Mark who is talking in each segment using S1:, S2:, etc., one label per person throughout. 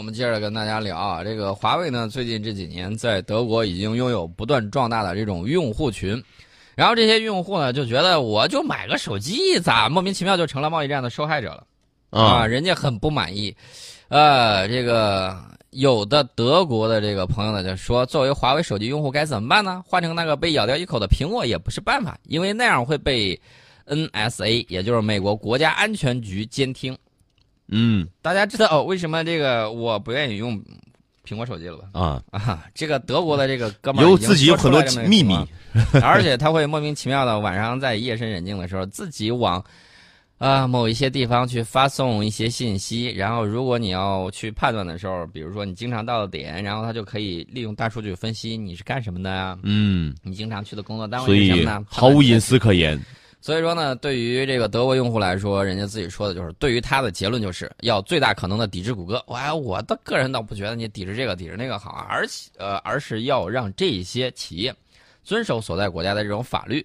S1: 我们接着跟大家聊啊，这个华为呢，最近这几年在德国已经拥有不断壮大的这种用户群，然后这些用户呢就觉得我就买个手机，咋莫名其妙就成了贸易战的受害者了啊？人家很不满意，呃，这个有的德国的这个朋友呢就说，作为华为手机用户该怎么办呢？换成那个被咬掉一口的苹果也不是办法，因为那样会被 NSA，也就是美国国家安全局监听。
S2: 嗯，
S1: 大家知道为什么这个我不愿意用苹果手机了吧？
S2: 啊
S1: 啊，这个德国的这个哥们
S2: 有自己有很多秘密，
S1: 而且他会莫名其妙的晚上在夜深人静的时候自己往啊某一些地方去发送一些信息，然后如果你要去判断的时候，比如说你经常到的点，然后他就可以利用大数据分析你是干什么的呀？
S2: 嗯，
S1: 你经常去的工作单位是什么呢？
S2: 毫无隐私可言。
S1: 所以说呢，对于这个德国用户来说，人家自己说的就是，对于他的结论就是要最大可能的抵制谷歌。我我的个人倒不觉得你抵制这个抵制那个好，而且呃，而是要让这些企业遵守所在国家的这种法律。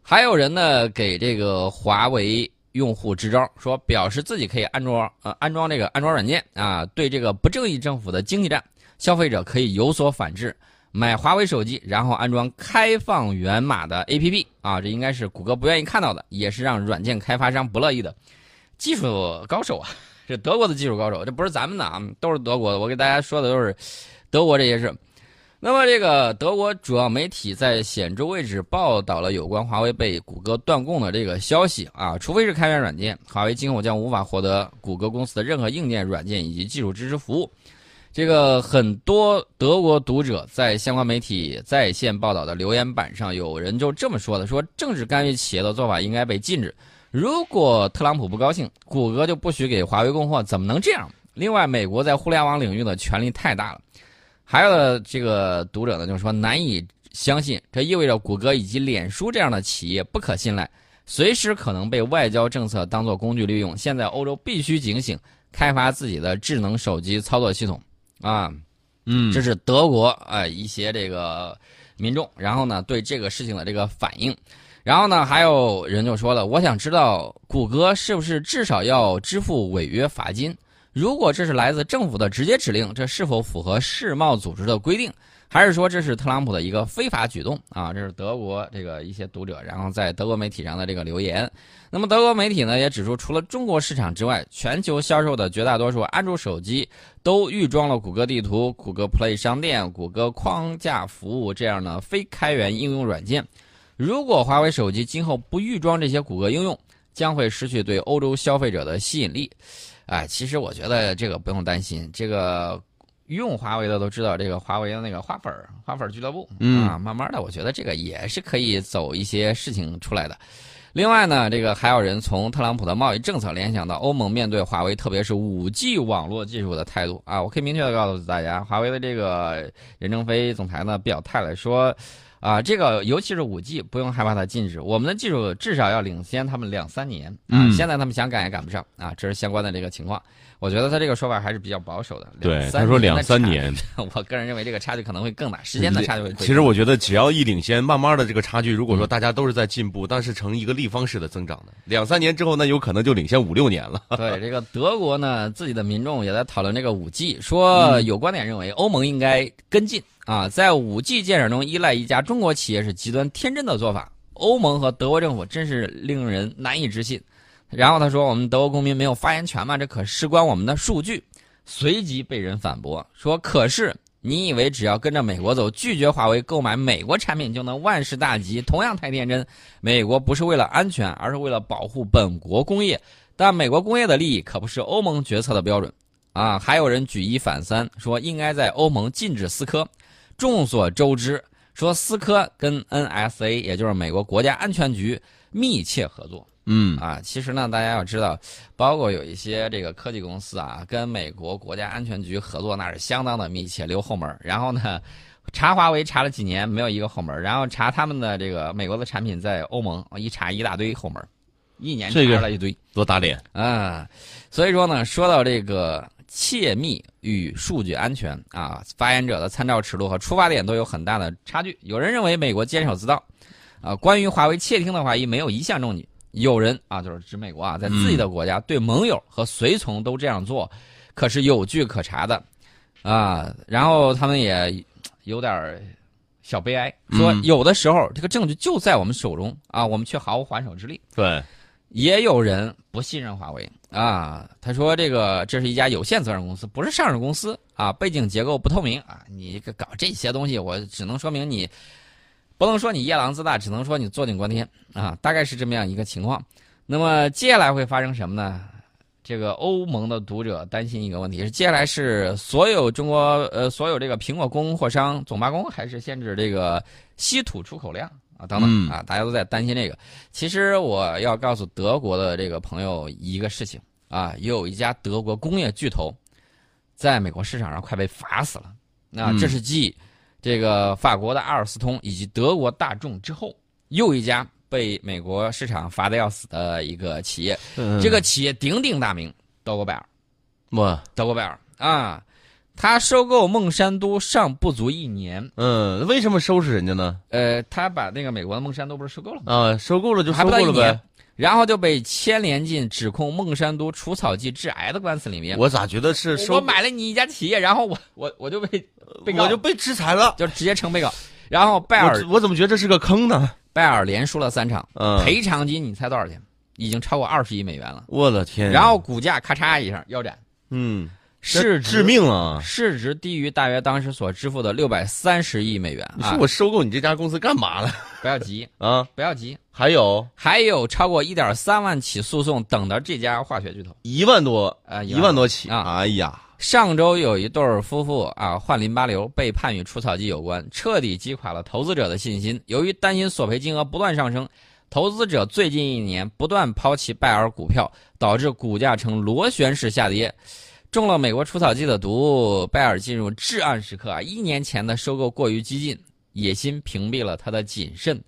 S1: 还有人呢给这个华为用户支招，说表示自己可以安装呃安装这个安装软件啊，对这个不正义政府的经济战，消费者可以有所反制。买华为手机，然后安装开放源码的 APP 啊，这应该是谷歌不愿意看到的，也是让软件开发商不乐意的。技术高手啊，这德国的技术高手，这不是咱们的啊，都是德国的。我给大家说的都是德国这些事。那么，这个德国主要媒体在显著位置报道了有关华为被谷歌断供的这个消息啊，除非是开源软件，华为今后将无法获得谷歌公司的任何硬件、软件以及技术支持服务。这个很多德国读者在相关媒体在线报道的留言板上，有人就这么说的：说政治干预企业的做法应该被禁止。如果特朗普不高兴，谷歌就不许给华为供货，怎么能这样？另外，美国在互联网领域的权力太大了。还有的这个读者呢，就是说难以相信，这意味着谷歌以及脸书这样的企业不可信赖，随时可能被外交政策当作工具利用。现在欧洲必须警醒，开发自己的智能手机操作系统。啊，
S2: 嗯，
S1: 这是德国啊一些这个民众，然后呢对这个事情的这个反应，然后呢还有人就说了，我想知道谷歌是不是至少要支付违约罚金？如果这是来自政府的直接指令，这是否符合世贸组织的规定？还是说这是特朗普的一个非法举动啊？这是德国这个一些读者，然后在德国媒体上的这个留言。那么德国媒体呢也指出，除了中国市场之外，全球销售的绝大多数安卓手机都预装了谷歌地图、谷歌 Play 商店、谷歌框架服务这样的非开源应用软件。如果华为手机今后不预装这些谷歌应用，将会失去对欧洲消费者的吸引力。哎，其实我觉得这个不用担心，这个。用华为的都知道这个华为的那个花粉花粉俱乐部啊，慢慢的，我觉得这个也是可以走一些事情出来的。另外呢，这个还有人从特朗普的贸易政策联想到欧盟面对华为，特别是五 G 网络技术的态度啊。我可以明确的告诉大家，华为的这个任正非总裁呢表态了，说啊，这个尤其是五 G，不用害怕它禁止，我们的技术至少要领先他们两三年啊。现在他们想赶也赶不上啊，这是相关的这个情况。我觉得他这个说法还是比较保守的。
S2: 对，他说两三年，
S1: 我个人认为这个差距可能会更大，时间的差距会。
S2: 其实我觉得只要一领先，慢慢的这个差距，如果说大家都是在进步，但是呈一个立方式的增长的，两三年之后，那有可能就领先五六年了。
S1: 对，这个德国呢，自己的民众也在讨论这个五 G，说有观点认为欧盟应该跟进啊，在五 G 建设中依赖一家中国企业是极端天真的做法。欧盟和德国政府真是令人难以置信。然后他说：“我们德国公民没有发言权吗？这可事关我们的数据。”随即被人反驳说：“可是你以为只要跟着美国走，拒绝华为购买美国产品就能万事大吉？同样太天真。美国不是为了安全，而是为了保护本国工业。但美国工业的利益可不是欧盟决策的标准啊！”还有人举一反三，说应该在欧盟禁止思科。众所周知，说思科跟 NSA，也就是美国国家安全局密切合作。
S2: 嗯
S1: 啊，其实呢，大家要知道，包括有一些这个科技公司啊，跟美国国家安全局合作那是相当的密切，留后门。然后呢，查华为查了几年，没有一个后门。然后查他们的这个美国的产品在欧盟，一查一大堆后门，一年查了一堆，
S2: 多打脸
S1: 啊！所以说呢，说到这个窃密与数据安全啊，发言者的参照尺度和出发点都有很大的差距。有人认为美国坚守自盗，啊，关于华为窃听的话，一没有一项证据。有人啊，就是指美国啊，在自己的国家对盟友和随从都这样做，可是有据可查的，啊，然后他们也有点儿小悲哀，说
S2: 嗯
S1: 有的时候这个证据就在我们手中啊，我们却毫无还手之力。
S2: 对，
S1: 也有人不信任华为啊，他说这个这是一家有限责任公司，不是上市公司啊，背景结构不透明啊，你这个搞这些东西，我只能说明你不能说你夜郎自大，只能说你坐井观天啊，大概是这么样一个情况。那么接下来会发生什么呢？这个欧盟的读者担心一个问题是，接下来是所有中国呃所有这个苹果供货商总罢工，还是限制这个稀土出口量啊等等
S2: 嗯
S1: 啊，大家都在担心这个。其实我要告诉德国的这个朋友一个事情啊，有一家德国工业巨头在美国市场上快被罚死了。那
S2: 嗯
S1: 这是继这个法国的阿尔斯通以及德国大众之后，又一家被美国市场罚的要死的一个企业。
S2: 嗯。
S1: 这个企业鼎鼎大名，德国拜耳，
S2: 哇，
S1: 德国拜耳啊，他收购孟山都尚不足一年，
S2: 嗯，为什么收拾人家呢？
S1: 呃，他把那个美国的孟山都不是收购了吗？
S2: 啊，收购了就
S1: 还
S2: 收购了呗
S1: 然后就被牵连进指控孟山都除草剂致癌的官司里面。
S2: 我咋觉得是
S1: 我？买了你一家企业，然后我我我就被被告
S2: 我就被制裁了。
S1: 就直接成被告，然后拜耳
S2: 我我怎么觉得这是个坑呢？
S1: 拜耳连输了三场，
S2: 嗯，
S1: 赔偿金你猜多少钱？已经超过二十亿美元了。
S2: 我的天呀！
S1: 然后股价咔嚓一下腰斩，
S2: 嗯，这
S1: 市值
S2: 致命了。
S1: 市值低于大约当时所支付的六百三十亿美元啊！
S2: 你说我收购你这家公司干嘛了
S1: 不要急，
S2: 啊？
S1: 不要急，
S2: 还有
S1: 还有超过一点三万起诉讼等着这家化学巨头
S2: 一万多，
S1: 啊！
S2: 一万多起。
S1: 啊
S2: 哎呀，
S1: 上周有一对儿夫妇啊患淋巴瘤，被判与除草剂有关，彻底击垮了投资者的信心。由于担心索赔金额不断上升，投资者最近一年不断抛弃拜耳股票，导致股价呈螺旋式下跌。中了美国除草剂的毒，拜耳进入至暗时刻啊！一年前的收购过于激进，野心屏蔽了他的谨慎。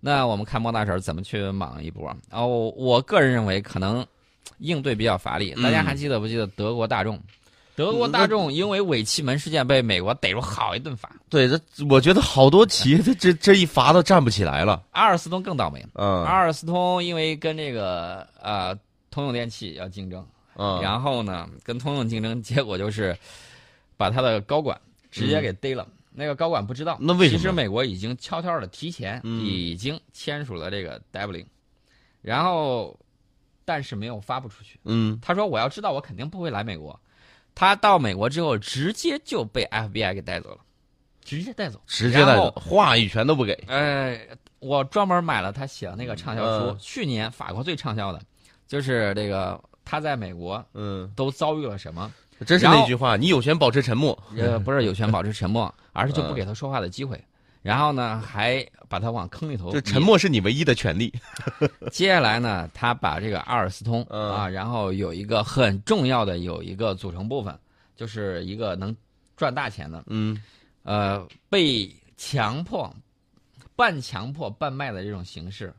S1: 那我们看莫大婶儿怎么去莽一波？哦，我个人认为可能应对比较乏力。大家还记得不记得德国大众？德国大众因为尾气门事件被美国逮住好一顿罚，
S2: 对，这我觉得好多企业这这这一罚都站不起来了。
S1: 阿尔斯通更倒霉。嗯阿
S2: 嗯
S1: 尔斯通因为跟这个呃通用电气要竞争，
S2: 嗯，
S1: 然后呢跟通用竞争，结果就是把他的高管直接给逮了。那个高管不知道，
S2: 那为什么
S1: 其实美国已经悄悄的提前
S2: 嗯
S1: 已经签署了这个 e n 然后但是没有发布出去。
S2: 嗯，
S1: 他说我要知道，我肯定不会来美国。他到美国之后，直接就被 FBI 给带走了，直接带走，
S2: 直接带走，话语权都不给。
S1: 呃，我专门买了他写的那个畅销书，
S2: 嗯
S1: 去年法国最畅销的，就是这个他在美国
S2: 嗯，
S1: 都遭遇了什么？
S2: 真是那句话，你有权保持沉默。
S1: 呃，不是有权保持沉默，而是就不
S2: 嗯
S1: 给他说话的机会。然后呢，还把他往坑里头就
S2: 沉默是你唯一的权利。
S1: 接下来呢，他把这个阿尔斯通、
S2: 嗯
S1: 啊，然后有一个很重要的有一个组成部分，就是一个能赚大钱的，
S2: 嗯
S1: 呃，被强迫、半强迫半卖的这种形式，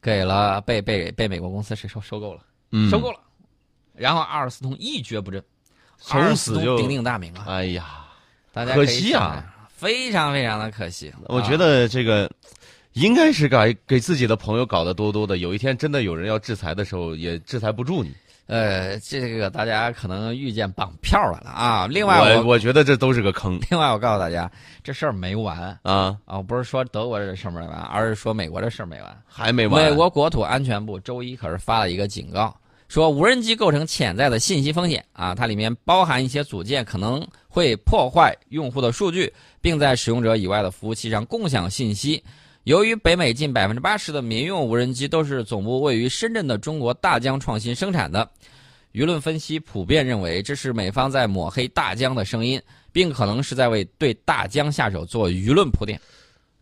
S1: 给了被被被美国公司是收收购了，
S2: 嗯，
S1: 收购了，然后阿尔斯通一蹶不振，阿
S2: 从
S1: 尔
S2: 此就
S1: 鼎鼎大名啊，
S2: 哎呀，
S1: 大家可
S2: 可惜啊
S1: 非常非常的可惜。
S2: 我觉
S1: 啊
S2: 得这个应该是给给自己的朋友搞得多多的，有一天真的有人要制裁的时候，也制裁不住你。
S1: 呃，这个大家可能遇见绑票来了啊。另外
S2: 我
S1: 我
S2: 我觉得这都是个坑
S1: 另外我告诉大家，这事儿没完
S2: 啊，
S1: 啊！我不是说德国这事儿没完，而是说美国这事儿没完。
S2: 还没完。
S1: 美国国土安全部周一可是发了一个警告，说无人机构成潜在的信息风险啊，它里面包含一些组件可能会破坏用户的数据，并在使用者以外的服务器上共享信息。由于北美近百分之八十的民用无人机都是总部位于深圳的中国大疆创新生产的，舆论分析普遍认为这是美方在抹黑大疆的声音，并可能是在为对大疆下手做舆论铺垫。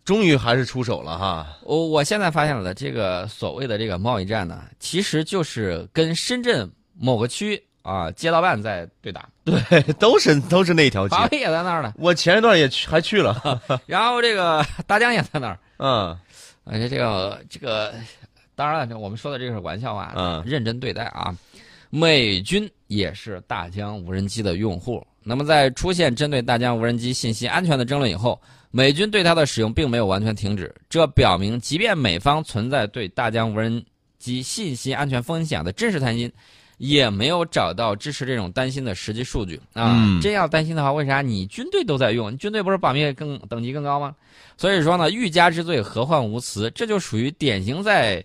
S2: 终于还是出手了哈。
S1: 我我现在发现了，这个所谓的这个贸易战呢，其实就是跟深圳某个区啊街道办在对打，
S2: 对，都是都是那条街
S1: 华。为也在那儿呢，
S2: 我前一段也去还去了。
S1: 然后这个 大疆也在那儿，
S2: 嗯
S1: 而且这个这个，当然了，我们说的这个是玩笑话，
S2: 嗯
S1: 认真对待啊。美军也是大疆无人机的用户。那么，在出现针对大疆无人机信息安全的争论以后，美军对它的使用并没有完全停止。这表明，即便美方存在对大疆无人机信息安全风险的真实担心，也没有找到支持这种担心的实际数据啊。
S2: 嗯
S1: 这样担心的话，为啥你军队都在用？你军队不是保密更等级更高吗？所以说呢，欲加之罪，何患无辞？这就属于典型在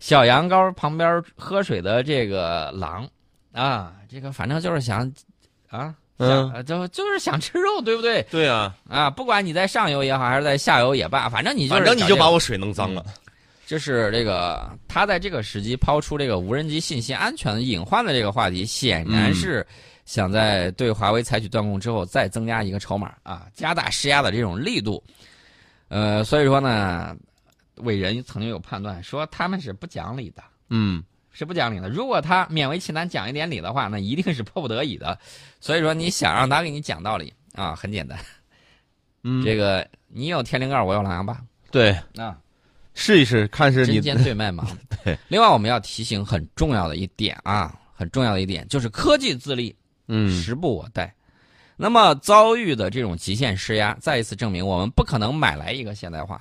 S1: 小羊羔旁边喝水的这个狼啊，这个反正就是想啊，
S2: 嗯
S1: 想就就是想吃肉，对不对？
S2: 对啊，
S1: 啊，不管你在上游也好，还是在下游也罢，反正你就是
S2: 反正你就把我水弄脏了。
S1: 这是这个他在这个时机抛出这个无人机信息安全隐患的这个话题，显然
S2: 嗯
S1: 是想在对华为采取断供之后再增加一个筹码啊，加大施压的这种力度。呃，所以说呢，伟人曾经有判断说他们是不讲理的，
S2: 嗯，
S1: 是不讲理的。如果他勉为其难讲一点理的话，那一定是迫不得已的。所以说你想让他给你讲道理啊，很简单。
S2: 嗯
S1: 这个你有天灵盖，我有狼牙棒
S2: 对，
S1: 啊。
S2: 试一试，看是你
S1: 针尖 对麦芒。
S2: 对，
S1: 另外我们要提醒很重要的一点啊，很重要的一点就是科技自立，
S2: 嗯
S1: 时不我待。那么遭遇的这种极限施压，再一次证明我们不可能买来一个现代化，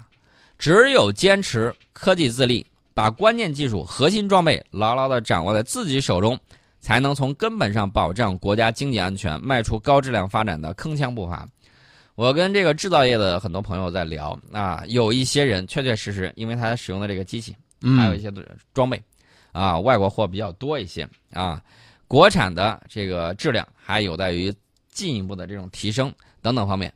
S1: 只有坚持科技自立，把关键技术、核心装备牢牢地掌握在自己手中，才能从根本上保障国家经济安全，迈出高质量发展的铿锵步伐。我跟这个制造业的很多朋友在聊啊，有一些人确确实实因为他使用的这个机器，还有一
S2: 嗯
S1: 些的装备，啊，外国货比较多一些啊，国产的这个质量还有待于进一步的这种提升等等方面。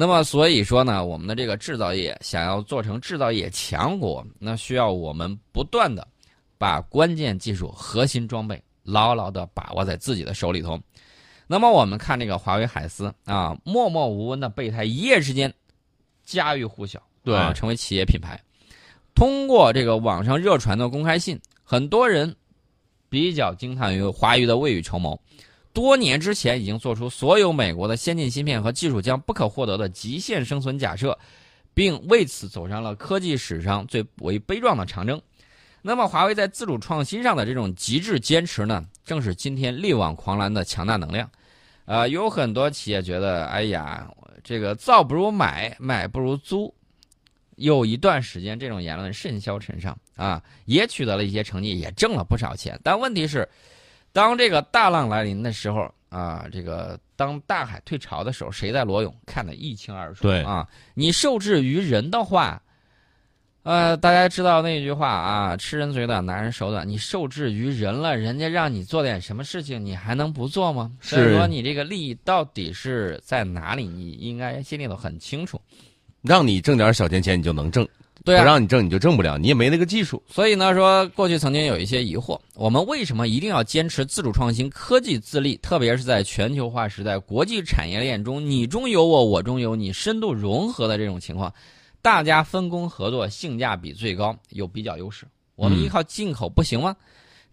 S1: 那么所以说呢，我们的这个制造业想要做成制造业强国，那需要我们不断的把关键技术、核心装备牢牢的把握在自己的手里头。那么我们看这个华为海思啊，默默无闻的备胎，一夜之间家喻户晓，
S2: 对
S1: 啊，成为企业品牌。通过这个网上热传的公开信，很多人比较惊叹于华为的未雨绸缪。多年之前已经做出所有美国的先进芯片和技术将不可获得的极限生存假设，并为此走上了科技史上最为悲壮的长征。那么，华为在自主创新上的这种极致坚持呢，正是今天力挽狂澜的强大能量。呃，有很多企业觉得，哎呀，这个造不如买，买不如租。有一段时间，这种言论甚嚣尘上啊，也取得了一些成绩，也挣了不少钱。但问题是，当这个大浪来临的时候啊，这个当大海退潮的时候，谁在裸泳看得一清二楚。
S2: 对
S1: 啊，你受制于人的话，呃，大家知道那句话啊，“吃人嘴短，拿人手短”。你受制于人了，人家让你做点什么事情，你还能不做吗？
S2: 是
S1: 所以说，你这个利益到底是在哪里？你应该心里头很清楚。
S2: 让你挣点小钱钱，你就能挣；
S1: 对啊，
S2: 不让你挣，你就挣不了，你也没那个技术。
S1: 所以呢，说过去曾经有一些疑惑，我们为什么一定要坚持自主创新、科技自立？特别是在全球化时代、国际产业链中你中有我，我中有你，深度融合的这种情况，大家分工合作，性价比最高，有比较优势。我们
S2: 嗯
S1: 依靠进口不行吗？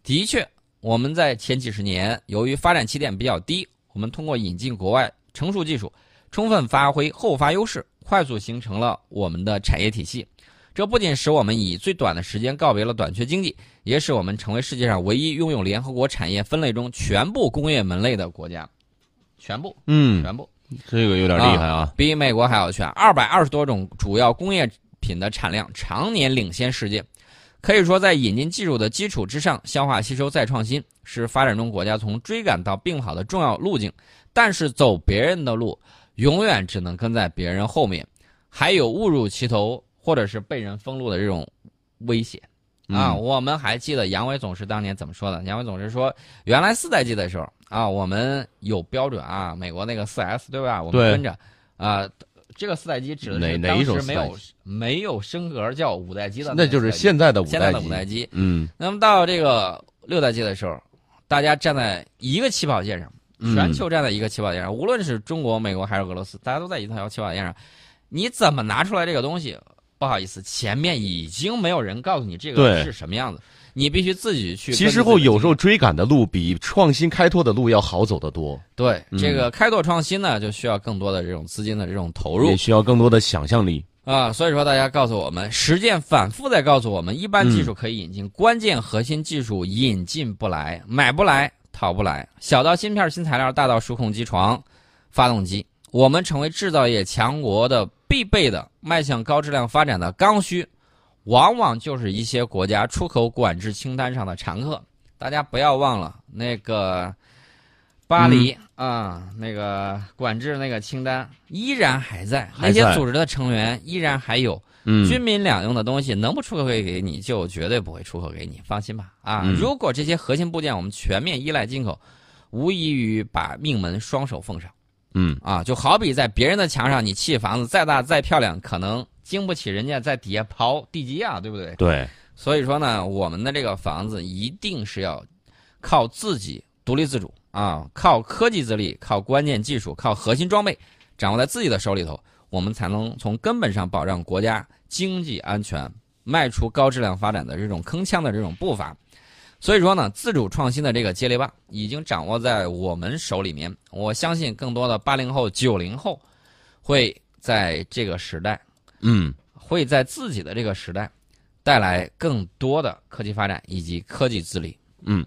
S1: 的确，我们在前几十年由于发展起点比较低，我们通过引进国外成熟技术，充分发挥后发优势，快速形成了我们的产业体系。这不仅使我们以最短的时间告别了短缺经济，也使我们成为世界上唯一拥有联合国产业分类中全部工业门类的国家，全部，
S2: 嗯，
S1: 全部
S2: 这个有点厉害啊。
S1: 比美国还要全，二百二十多种主要工业品的产量常年领先世界。可以说，在引进技术的基础之上，消化吸收再创新是发展中国家从追赶到并跑的重要路径。但是走别人的路，永远只能跟在别人后面，还有误入歧途或者是被人封路的这种危险。啊，
S2: 嗯
S1: 我们还记得杨伟总是当年怎么说的？杨伟总是说，原来四代机的时候啊，我们有标准啊，美国那个四 S 对吧？我们跟着啊，这个四代机指的是当时没有没有升格叫五代机的
S2: 那就是现在的五
S1: 现在
S2: 代机。
S1: 的五代机。
S2: 嗯，
S1: 那么到这个六代机的时候，大家站在一个起跑线上，
S2: 嗯
S1: 全球站在一个起跑线上，无论是中国、美国还是俄罗斯，大家都在一条起跑线上。你怎么拿出来这个东西？不好意思，前面已经没有人告诉你这个是什么样子，你必须自己去。
S2: 其实后有时候追赶的路比创新开拓的路要好走得多，
S1: 对
S2: 嗯
S1: 这个开拓创新呢，就需要更多的这种资金的这种投入
S2: 也需要更多的想象力。
S1: 啊。所以说，大家告诉我们，实践反复在告诉我们，一般技术可以引进，关键核心技术引进不来，买不来，讨不来。小到芯片、新材料，大到数控机床、发动机，我们成为制造业强国的必备的迈向高质量发展的刚需，往往就是一些国家出口管制清单上的常客。大家不要忘了那个巴黎啊、那个管制那个清单依然
S2: 还在，
S1: 那些组织的成员依然还有。
S2: 嗯
S1: 军民两用的东西能不出口给你，就绝对不会出口给你，放心吧。啊，
S2: 嗯
S1: 如果这些核心部件我们全面依赖进口，无异于把命门双手奉上
S2: 嗯
S1: 啊！就好比在别人的墙上，你砌房子再大再漂亮，可能经不起人家在底下刨地基啊，对不对？
S2: 对，
S1: 所以说呢，我们的这个房子一定是要靠自己独立自主啊，靠科技自立，靠关键技术，靠核心装备掌握在自己的手里头，我们才能从根本上保障国家经济安全，迈出高质量发展的这种铿锵的这种步伐。所以说呢，自主创新的这个接力棒已经掌握在我们手里面。我相信更多的八零后、九零后会在这个时代
S2: 嗯
S1: 会在自己的这个时代带来更多的科技发展以及科技自立。
S2: 嗯。